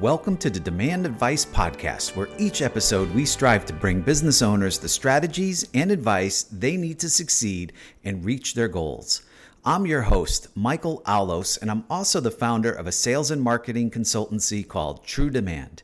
Welcome to the Demand Advice Podcast, where each episode we strive to bring business owners the strategies and advice they need to succeed and reach their goals. I'm your host, Michael Aulos, and I'm also the founder of a sales and marketing consultancy called TruDemand.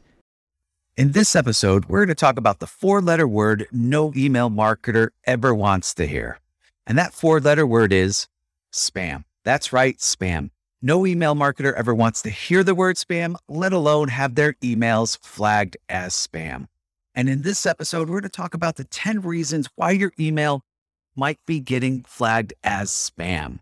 In this episode, we're going to talk about the four letter word no email marketer ever wants to hear. And that four letter word is spam. That's right, spam. No email marketer ever wants to hear the word spam, let alone have their emails flagged as spam. And in this episode, we're going to talk about the 10 reasons why your email might be getting flagged as spam.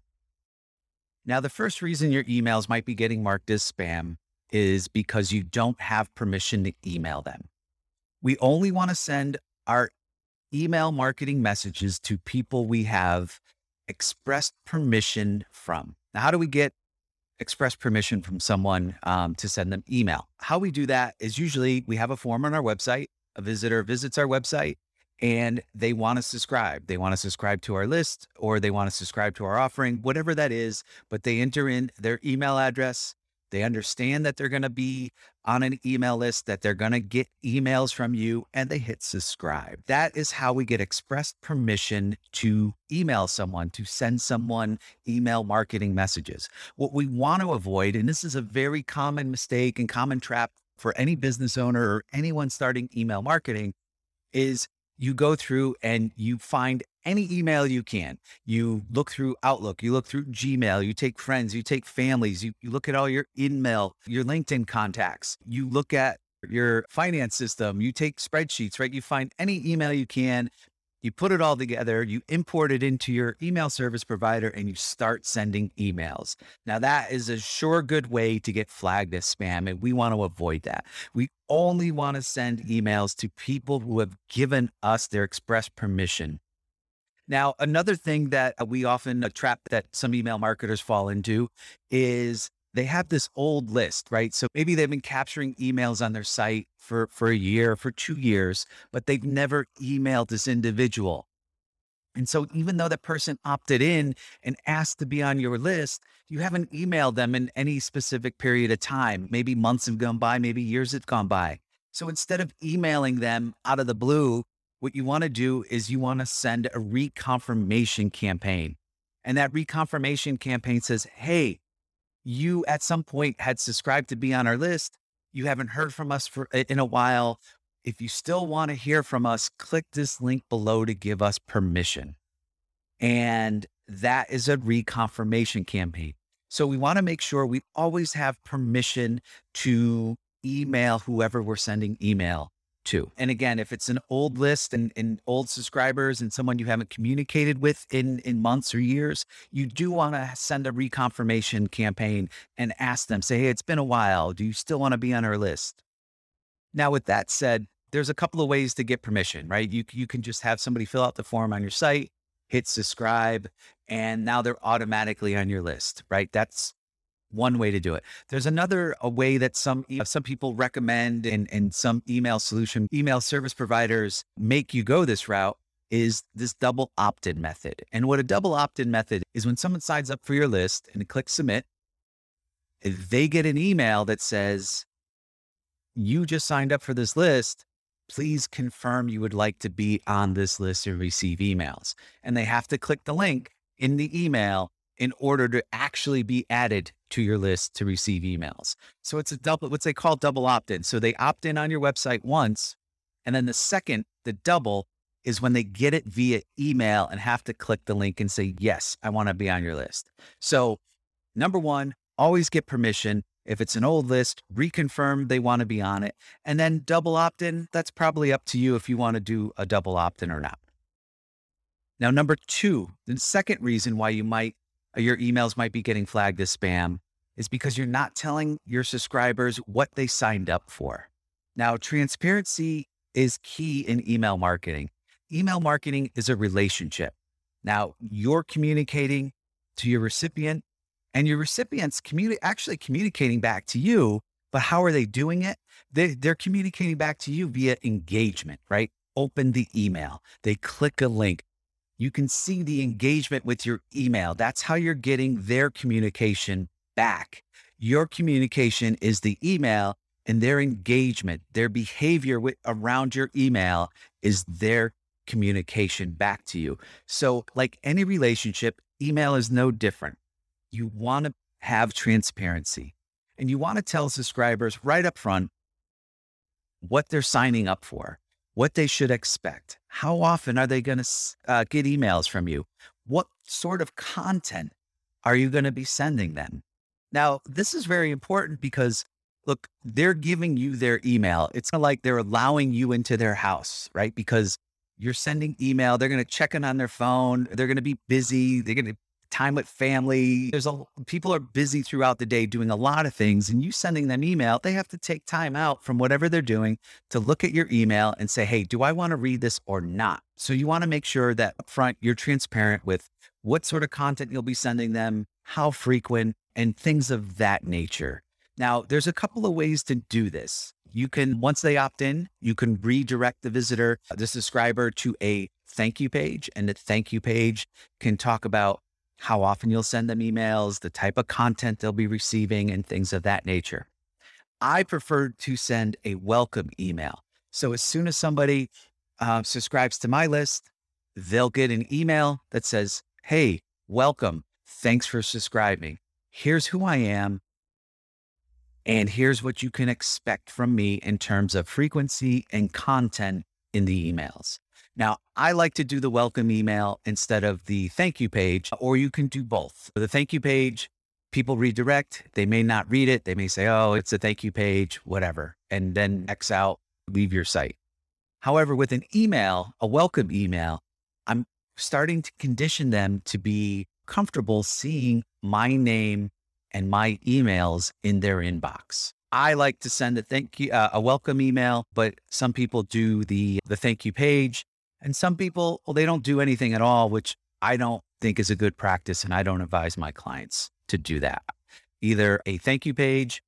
Now, the first reason your emails might be getting marked as spam is because you don't have permission to email them. We only want to send our email marketing messages to people we have expressed permission from. Now, how do we get express permission from someone um, to send them email. How we do that is usually we have a form on our website. A visitor visits our website and they want to subscribe. They want to subscribe to our list or they want to subscribe to our offering, whatever that is. But they enter in their email address they understand that they're going to be on an email list, that they're going to get emails from you, and they hit subscribe. That is how we get expressed permission to email someone, to send someone email marketing messages. What we want to avoid, and this is a very common mistake and common trap for any business owner or anyone starting email marketing, is you go through and you find any email you can. You look through Outlook, you look through Gmail, you take friends, you take families, you, you look at all your email, your LinkedIn contacts, you look at your finance system, you take spreadsheets, right? You find any email you can, you put it all together, you import it into your email service provider, and you start sending emails. Now, that is a sure good way to get flagged as spam, and we want to avoid that. We only want to send emails to people who have given us their express permission. Now, another thing that uh, we often a trap that some email marketers fall into is they have this old list, right? So maybe they've been capturing emails on their site for, for a year, for two years, but they've never emailed this individual. And so even though that person opted in and asked to be on your list, you haven't emailed them in any specific period of time. Maybe months have gone by, maybe years have gone by. So instead of emailing them out of the blue, what you want to do is you want to send a reconfirmation campaign. And that reconfirmation campaign says, Hey, you at some point had subscribed to be on our list. You haven't heard from us for in a while. If you still want to hear from us, click this link below to give us permission. And that is a reconfirmation campaign. So we want to make sure we always have permission to email whoever we're sending email too. And again, if it's an old list and, and old subscribers and someone you haven't communicated with in, in months or years, you do want to send a reconfirmation campaign and ask them, say, hey, it's been a while. Do you still want to be on our list? Now, with that said, there's a couple of ways to get permission, right? You, you can just have somebody fill out the form on your site, hit subscribe, and now they're automatically on your list, right? That's one way to do it. There's another a way that some some people recommend and, and some email solution email service providers make you go this route is this double opt-in method. And what a double opt-in method is when someone signs up for your list and clicks submit, they get an email that says, you just signed up for this list. Please confirm you would like to be on this list and receive emails. And they have to click the link in the email in order to actually be added to your list to receive emails. So it's a double, what they call double opt in. So they opt in on your website once. And then the second, the double, is when they get it via email and have to click the link and say, Yes, I want to be on your list. So, number one, always get permission. If it's an old list, reconfirm they want to be on it. And then double opt in, that's probably up to you if you want to do a double opt in or not. Now, number two, the second reason why you might Uh, your emails might be getting flagged as spam is because you're not telling your subscribers what they signed up for. Now, transparency is key in email marketing. Email marketing is a relationship. Now, you're communicating to your recipient, and your recipient's communi- actually communicating back to you. But how are they doing it? They, they're communicating back to you via engagement, right? Open the email, they click a link, you can see the engagement with your email. That's how you're getting their communication back. Your communication is the email and their engagement, their behavior with, around your email is their communication back to you. So, like any relationship, email is no different. You want to have transparency and you want to tell subscribers right up front what they're signing up for, what they should expect. How often are they going to uh, get emails from you? What sort of content are you going to be sending them? Now, this is very important because look, they're giving you their email. It's like they're allowing you into their house, right? Because you're sending email, they're going to check in on their phone, they're going to be busy, they're going to time with family. There's a people are busy throughout the day doing a lot of things and you sending them email, they have to take time out from whatever they're doing to look at your email and say, "Hey, do I want to read this or not?" So you want to make sure that up front you're transparent with what sort of content you'll be sending them, how frequent, and things of that nature. Now, there's a couple of ways to do this. You can, once they opt in, you can redirect the visitor, the subscriber to a thank you page. And the thank you page can talk about how often you'll send them emails, the type of content they'll be receiving, and things of that nature. I prefer to send a welcome email. So as soon as somebody uh, subscribes to my list, they'll get an email that says, Hey, welcome. Thanks for subscribing. Here's who I am. And here's what you can expect from me in terms of frequency and content in the emails. Now, I like to do the welcome email instead of the thank you page, or you can do both. For the thank you page, people redirect. They may not read it. They may say, oh, it's a thank you page, whatever, and then X out, leave your site. However, with an email, a welcome email, I'm starting to condition them to be comfortable seeing my name and my emails in their inbox. I like to send a thank you, uh, a welcome email, but some people do the the thank you page, and some people well they don't do anything at all, which I don't think is a good practice, and I don't advise my clients to do that. Either a thank you page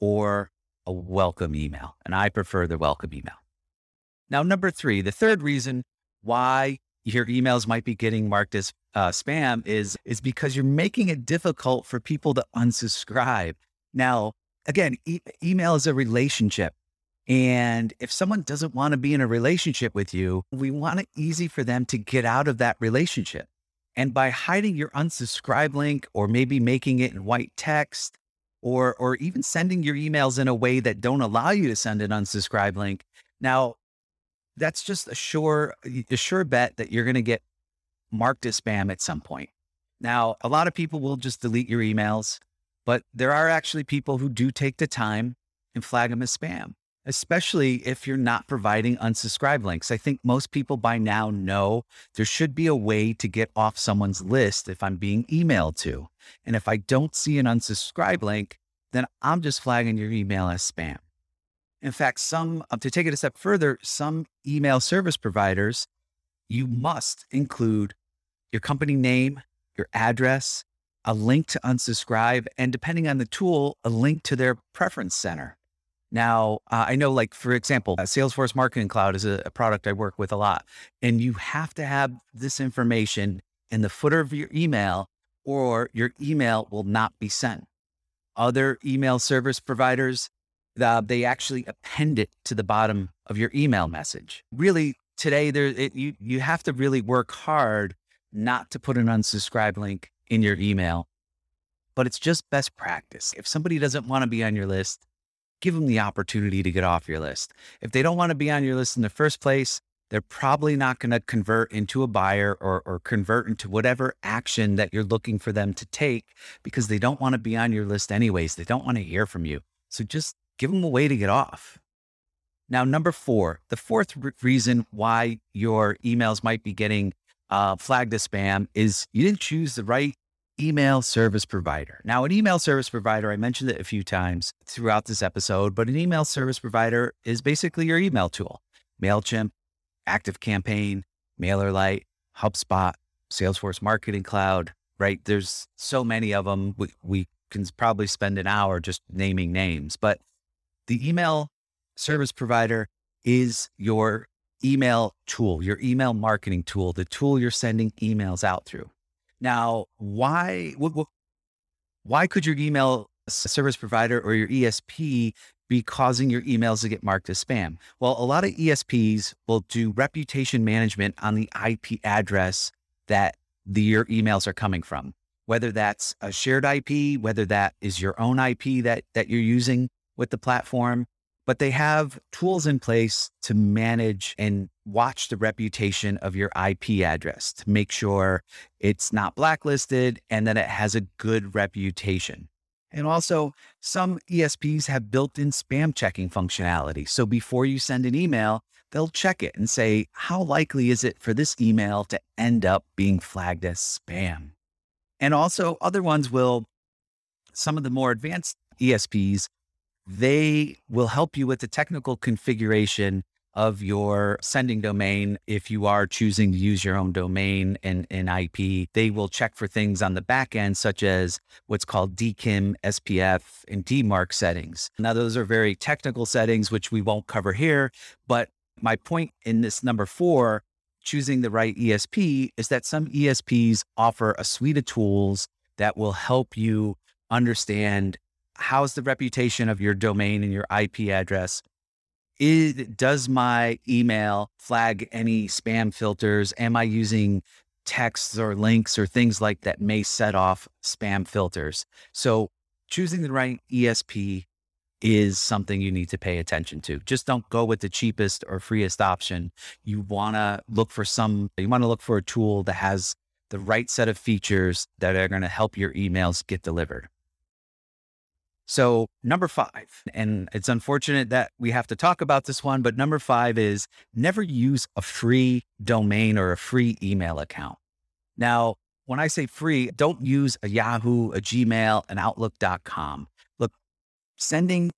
or a welcome email, and I prefer the welcome email. Now, number three, the third reason why your emails might be getting marked as uh, spam is is because you're making it difficult for people to unsubscribe. Now, again, e- email is a relationship. And if someone doesn't want to be in a relationship with you, we want it easy for them to get out of that relationship. And by hiding your unsubscribe link or maybe making it in white text or or even sending your emails in a way that don't allow you to send an unsubscribe link. Now, that's just a sure a sure bet that you're going to get marked as spam at some point. Now, a lot of people will just delete your emails, but there are actually people who do take the time and flag them as spam, especially if you're not providing unsubscribe links. I think most people by now know there should be a way to get off someone's list if I'm being emailed to. And if I don't see an unsubscribe link, then I'm just flagging your email as spam. In fact, some, uh, to take it a step further, some email service providers, you must include your company name, your address, a link to unsubscribe, and depending on the tool, a link to their preference center. Now, uh, I know, like, for example, uh, Salesforce Marketing Cloud is a, a product I work with a lot, and you have to have this information in the footer of your email, or your email will not be sent. Other email service providers, uh, they actually append it to the bottom of your email message. Really, today, there it, you you have to really work hard not to put an unsubscribe link in your email, but it's just best practice. If somebody doesn't want to be on your list, give them the opportunity to get off your list. If they don't want to be on your list in the first place, they're probably not going to convert into a buyer or, or convert into whatever action that you're looking for them to take because they don't want to be on your list anyways. They don't want to hear from you. So just give them a way to get off. Now, number four, the fourth re- reason why your emails might be getting uh, flagged as spam is you didn't choose the right email service provider. Now, an email service provider, I mentioned it a few times throughout this episode, but an email service provider is basically your email tool MailChimp, ActiveCampaign, MailerLite, HubSpot, Salesforce Marketing Cloud, right? There's so many of them. We, we can probably spend an hour just naming names, but the email service provider is your email tool, your email marketing tool, the tool you're sending emails out through. Now, why why could your email service provider or your ESP be causing your emails to get marked as spam? Well, a lot of ESPs will do reputation management on the IP address that the, your emails are coming from, whether that's a shared IP, whether that is your own IP that, that you're using with the platform. But they have tools in place to manage and watch the reputation of your IP address to make sure it's not blacklisted and that it has a good reputation. And also, some ESPs have built in spam checking functionality. So before you send an email, they'll check it and say, how likely is it for this email to end up being flagged as spam? And also, other ones will, some of the more advanced ESPs, they will help you with the technical configuration of your sending domain. If you are choosing to use your own domain and, and IP, they will check for things on the back end, such as what's called DKIM, SPF, and DMARC settings. Now, those are very technical settings, which we won't cover here. But my point in this number four, choosing the right ESP, is that some ESPs offer a suite of tools that will help you understand how's the reputation of your domain and your IP address is, does my email flag any spam filters? Am I using texts or links or things like that may set off spam filters? So choosing the right ESP is something you need to pay attention to. Just don't go with the cheapest or freest option. You want to look for some, you want to look for a tool that has the right set of features that are going to help your emails get delivered. So, number five, and it's unfortunate that we have to talk about this one, but number five is never use a free domain or a free email account. Now, when I say free, don't use a Yahoo, a Gmail, an Outlook.com. Look, sending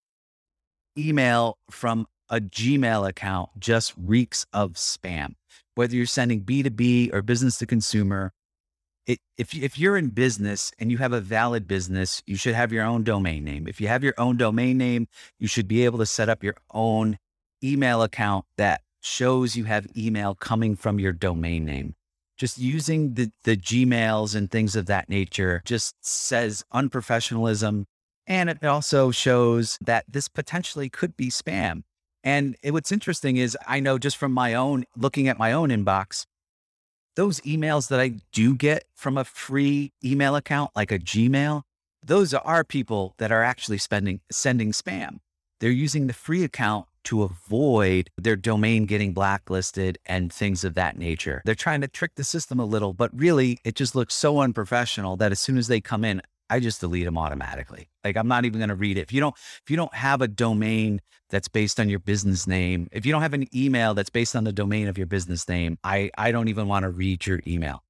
email from a Gmail account just reeks of spam. Whether you're sending B2B or business to consumer, it, if if you're in business and you have a valid business, you should have your own domain name. If you have your own domain name, you should be able to set up your own email account that shows you have email coming from your domain name. Just using the the Gmails and things of that nature just says unprofessionalism and it also shows that this potentially could be spam. And it, what's interesting is I know just from my own looking at my own inbox, those emails that I do get from a free email account like a Gmail, those are people that are actually spending sending spam. They're using the free account to avoid their domain getting blacklisted and things of that nature. They're trying to trick the system a little, but really it just looks so unprofessional that as soon as they come in, I just delete them automatically. Like I'm not even going to read it. If you don't, if you don't have a domain that's based on your business name, if you don't have an email that's based on the domain of your business name, I, I don't even want to read your email.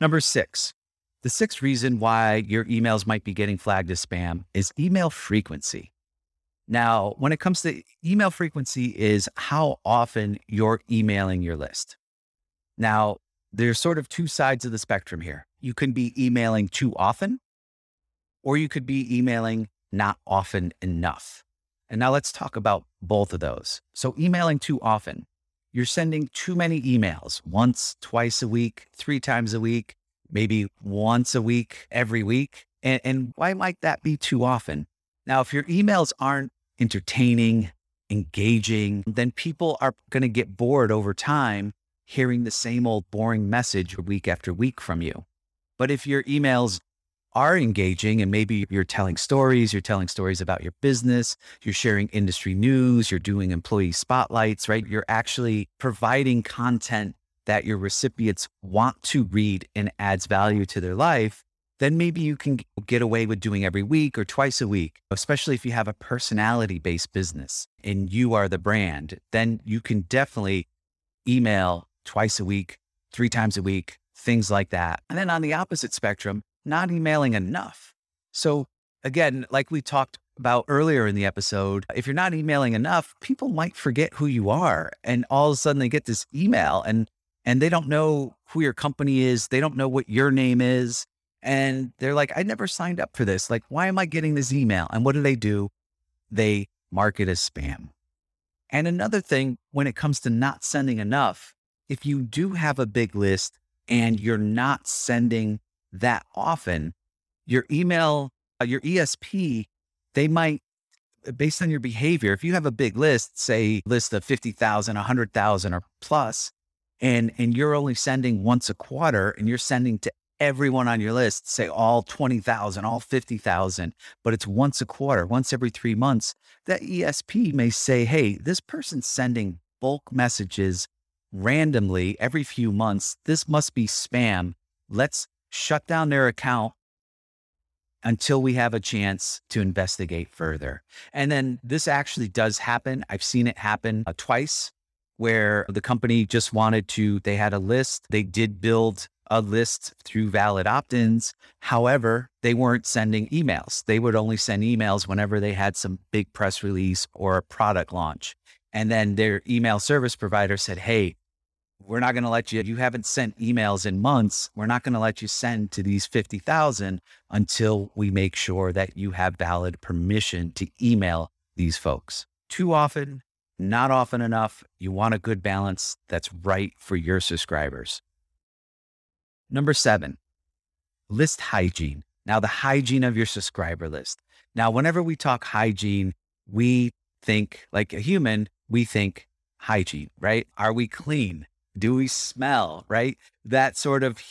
Number six, the sixth reason why your emails might be getting flagged as spam is email frequency. Now, when it comes to email frequency is how often you're emailing your list. Now, there's sort of two sides of the spectrum here. You can be emailing too often, or you could be emailing not often enough. And now let's talk about both of those. So, emailing too often, you're sending too many emails once, twice a week, three times a week, maybe once a week, every week. And, and why might that be too often? Now, if your emails aren't entertaining, engaging, then people are going to get bored over time hearing the same old boring message week after week from you. But if your emails are engaging and maybe you're telling stories, you're telling stories about your business, you're sharing industry news, you're doing employee spotlights, right? You're actually providing content that your recipients want to read and adds value to their life, then maybe you can get away with doing every week or twice a week, especially if you have a personality based business and you are the brand, then you can definitely email twice a week, three times a week, things like that. And then on the opposite spectrum, not emailing enough. So again, like we talked about earlier in the episode, if you're not emailing enough, people might forget who you are and all of a sudden they get this email and and they don't know who your company is, they don't know what your name is and they're like I never signed up for this. Like why am I getting this email? And what do they do? They mark it as spam. And another thing when it comes to not sending enough, if you do have a big list and you're not sending that often, your email, uh, your ESP, they might based on your behavior, if you have a big list, say list of 50,000, 100,000 or plus, and, and you're only sending once a quarter and you're sending to everyone on your list, say all 20,000, all 50,000, but it's once a quarter, once every three months, that ESP may say, hey, this person's sending bulk messages randomly every few months. This must be spam. Let's shut down their account until we have a chance to investigate further. And then this actually does happen. I've seen it happen uh, twice where the company just wanted to, they had a list, they did build a list through valid opt ins. However, they weren't sending emails. They would only send emails whenever they had some big press release or a product launch. And then their email service provider said, Hey, we're not going to let you, you haven't sent emails in months. We're not going to let you send to these 50,000 until we make sure that you have valid permission to email these folks. Too often, not often enough. You want a good balance that's right for your subscribers. Number seven, list hygiene. Now, the hygiene of your subscriber list. Now, whenever we talk hygiene, we think like a human, we think hygiene, right? Are we clean? Do we smell, right? That sort of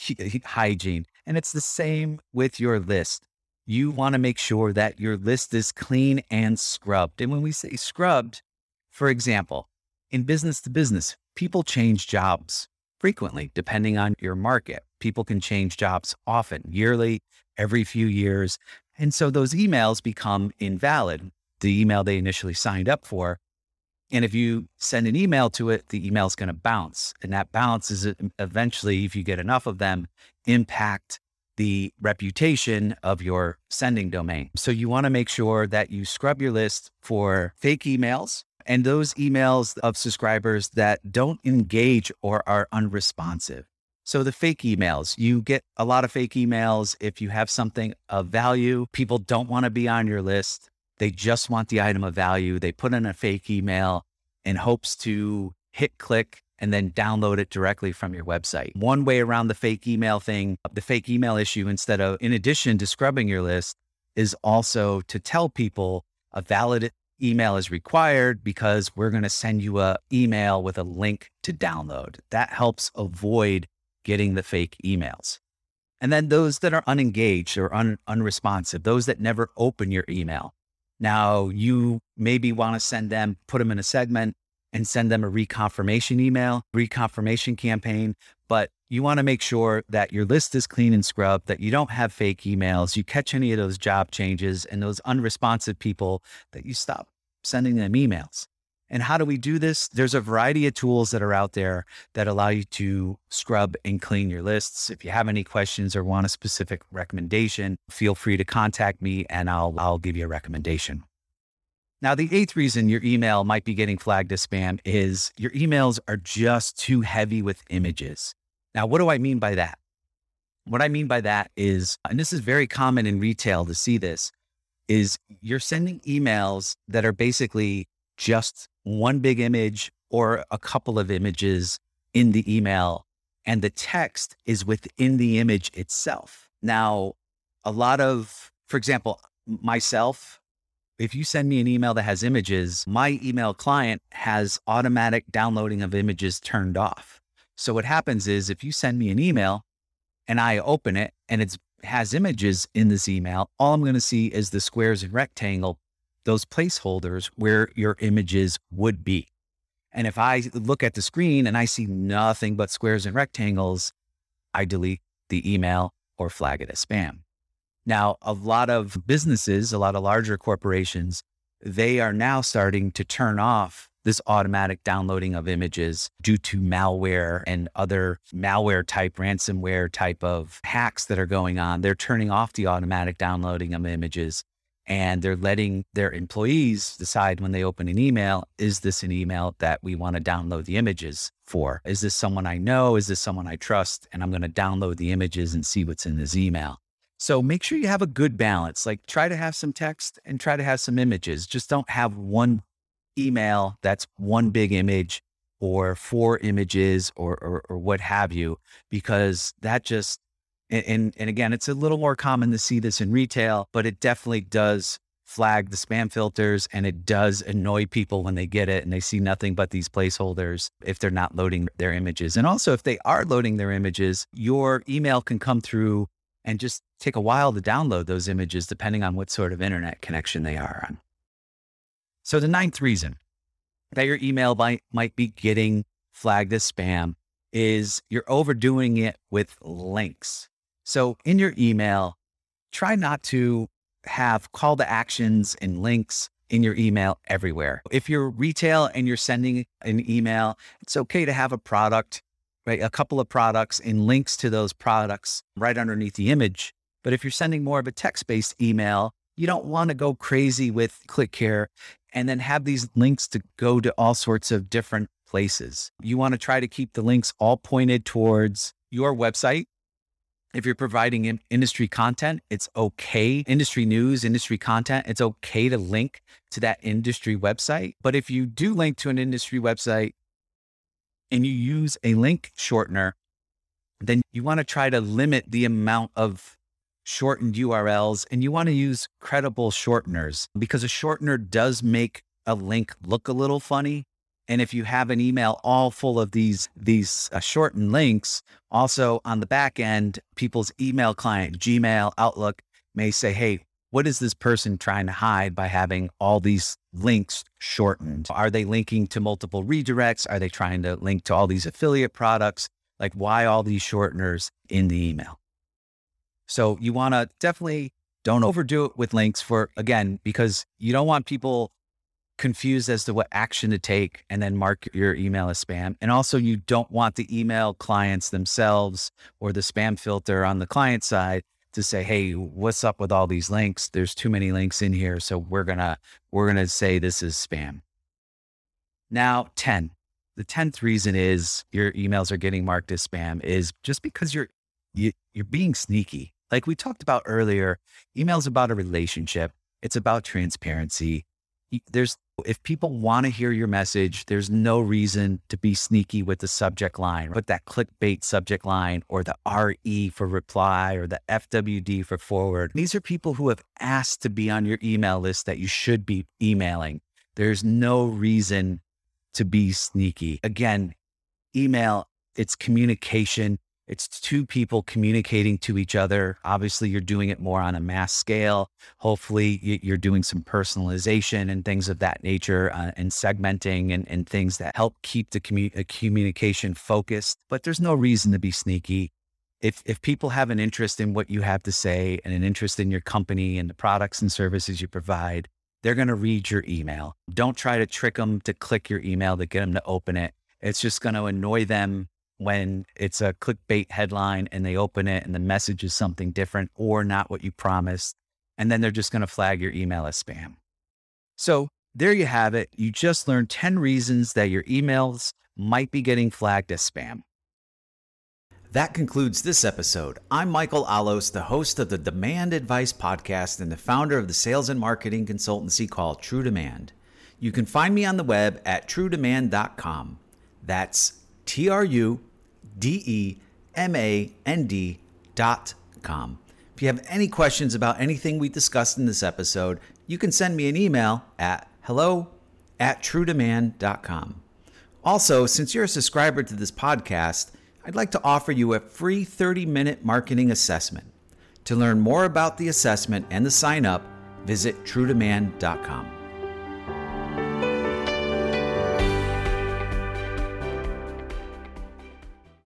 hygiene. And it's the same with your list. You want to make sure that your list is clean and scrubbed. And when we say scrubbed, for example, in business to business, people change jobs frequently depending on your market. People can change jobs often, yearly, every few years. And so those emails become invalid, the email they initially signed up for. And if you send an email to it, the email is going to bounce. And that bounce is um, eventually, if you get enough of them, impact the reputation of your sending domain. So you want to make sure that you scrub your list for fake emails and those emails of subscribers that don't engage or are unresponsive. So the fake emails, you get a lot of fake emails. If you have something of value, people don't want to be on your list. They just want the item of value. They put in a fake email in hopes to hit click and then download it directly from your website. One way around the fake email thing, the fake email issue, instead of, in addition to scrubbing your list, is also to tell people a valid email is required because we're going to send you a email with a link to download. That helps avoid getting the fake emails. And then those that are unengaged or un- unresponsive, those that never open your email. Now, you maybe want to send them, put them in a segment and send them a reconfirmation email, reconfirmation campaign. But you want to make sure that your list is clean and scrubbed, that you don't have fake emails, you catch any of those job changes and those unresponsive people, that you stop sending them emails. And how do we do this? There's a variety of tools that are out there that allow you to scrub and clean your lists. If you have any questions or want a specific recommendation, feel free to contact me and I'll, I'll give you a recommendation. Now, the eighth reason your email might be getting flagged as spam is your emails are just too heavy with images. Now, what do I mean by that? What I mean by that is, and this is very common in retail to see this, is you're sending emails that are basically just one big image or a couple of images in the email, and the text is within the image itself. Now, a lot of, for example, myself, if you send me an email that has images, my email client has automatic downloading of images turned off. So what happens is if you send me an email and I open it and it has images in this email, all I'm going to see is the squares and rectangle, those placeholders where your images would be. And if I look at the screen and I see nothing but squares and rectangles, I delete the email or flag it as spam. Now, a lot of businesses, a lot of larger corporations, they are now starting to turn off this automatic downloading of images due to malware and other malware type, ransomware type of hacks that are going on. They're turning off the automatic downloading of images and they're letting their employees decide when they open an email is this an email that we want to download the images for? Is this someone I know? Is this someone I trust? And I'm going to download the images and see what's in this email. So make sure you have a good balance. Like try to have some text and try to have some images. Just don't have one email that's one big image or four images or, or, or what have you, because that just, and, and again, it's a little more common to see this in retail, but it definitely does flag the spam filters and it does annoy people when they get it and they see nothing but these placeholders if they're not loading their images. And also, if they are loading their images, your email can come through and just take a while to download those images depending on what sort of internet connection they are on. So, the ninth reason that your email might, might be getting flagged as spam is you're overdoing it with links. So, in your email, try not to have call to actions and links in your email everywhere. If you're retail and you're sending an email, it's okay to have a product, right? A couple of products and links to those products right underneath the image. But if you're sending more of a text based email, you don't want to go crazy with click here and then have these links to go to all sorts of different places. You want to try to keep the links all pointed towards your website if you're providing in industry content, it's okay. Industry news, industry content, it's okay to link to that industry website. But if you do link to an industry website and you use a link shortener, then you want to try to limit the amount of shortened URLs and you want to use credible shorteners because a shortener does make a link look a little funny and if you have an email all full of these these uh, shortened links, also on the back end, people's email client, Gmail, Outlook may say, "Hey, what is this person trying to hide by having all these links shortened? Are they linking to multiple redirects? Are they trying to link to all these affiliate products? Like why all these shorteners in the email?" So you want to definitely don't overdo it with links for again because you don't want people confused as to what action to take and then mark your email as spam. And also, you don't want the email clients themselves or the spam filter on the client side to say, "Hey, what's up with all these links? There's too many links in here, so we're going to we're going to say this is spam." Now, 10. The 10th reason is your emails are getting marked as spam is just because you're you, are you are being sneaky. Like we talked about earlier, emails about a relationship. It's about transparency there's if people want to hear your message, there's no reason to be sneaky with the subject line. Put that clickbait subject line or the RE for reply or the FWD for forward. These are people who have asked to be on your email list that you should be emailing. There's no reason to be sneaky. Again, email, it's communication. It's two people communicating to each other. Obviously, you're doing it more on a mass scale. Hopefully, you're doing some personalization and things of that nature uh, and segmenting and, and things that help keep the commu- uh, communication focused. But there's no reason to be sneaky. If, if people have an interest in what you have to say and an interest in your company and the products and services you provide, they're going to read your email. Don't try to trick them to click your email to get them to open it. It's just going to annoy them when it's a clickbait headline and they open it and the message is something different or not what you promised. And then they're just going to flag your email as spam. So there you have it. You just learned 10 reasons that your emails might be getting flagged as spam. That concludes this episode. I'm Michael Alos, the host of the Demand Advice Podcast and the founder of the sales and marketing consultancy called TruDemand. You can find me on the web at trudemand.com. That's T R U D E M A N D dot com. If you have any questions about anything we discussed in this episode, you can send me an email at hello at trudemand.com. Also, since you're a subscriber to this podcast, I'd like to offer you a free 30 minute marketing assessment. To learn more about the assessment and the sign up, visit trudemand.com.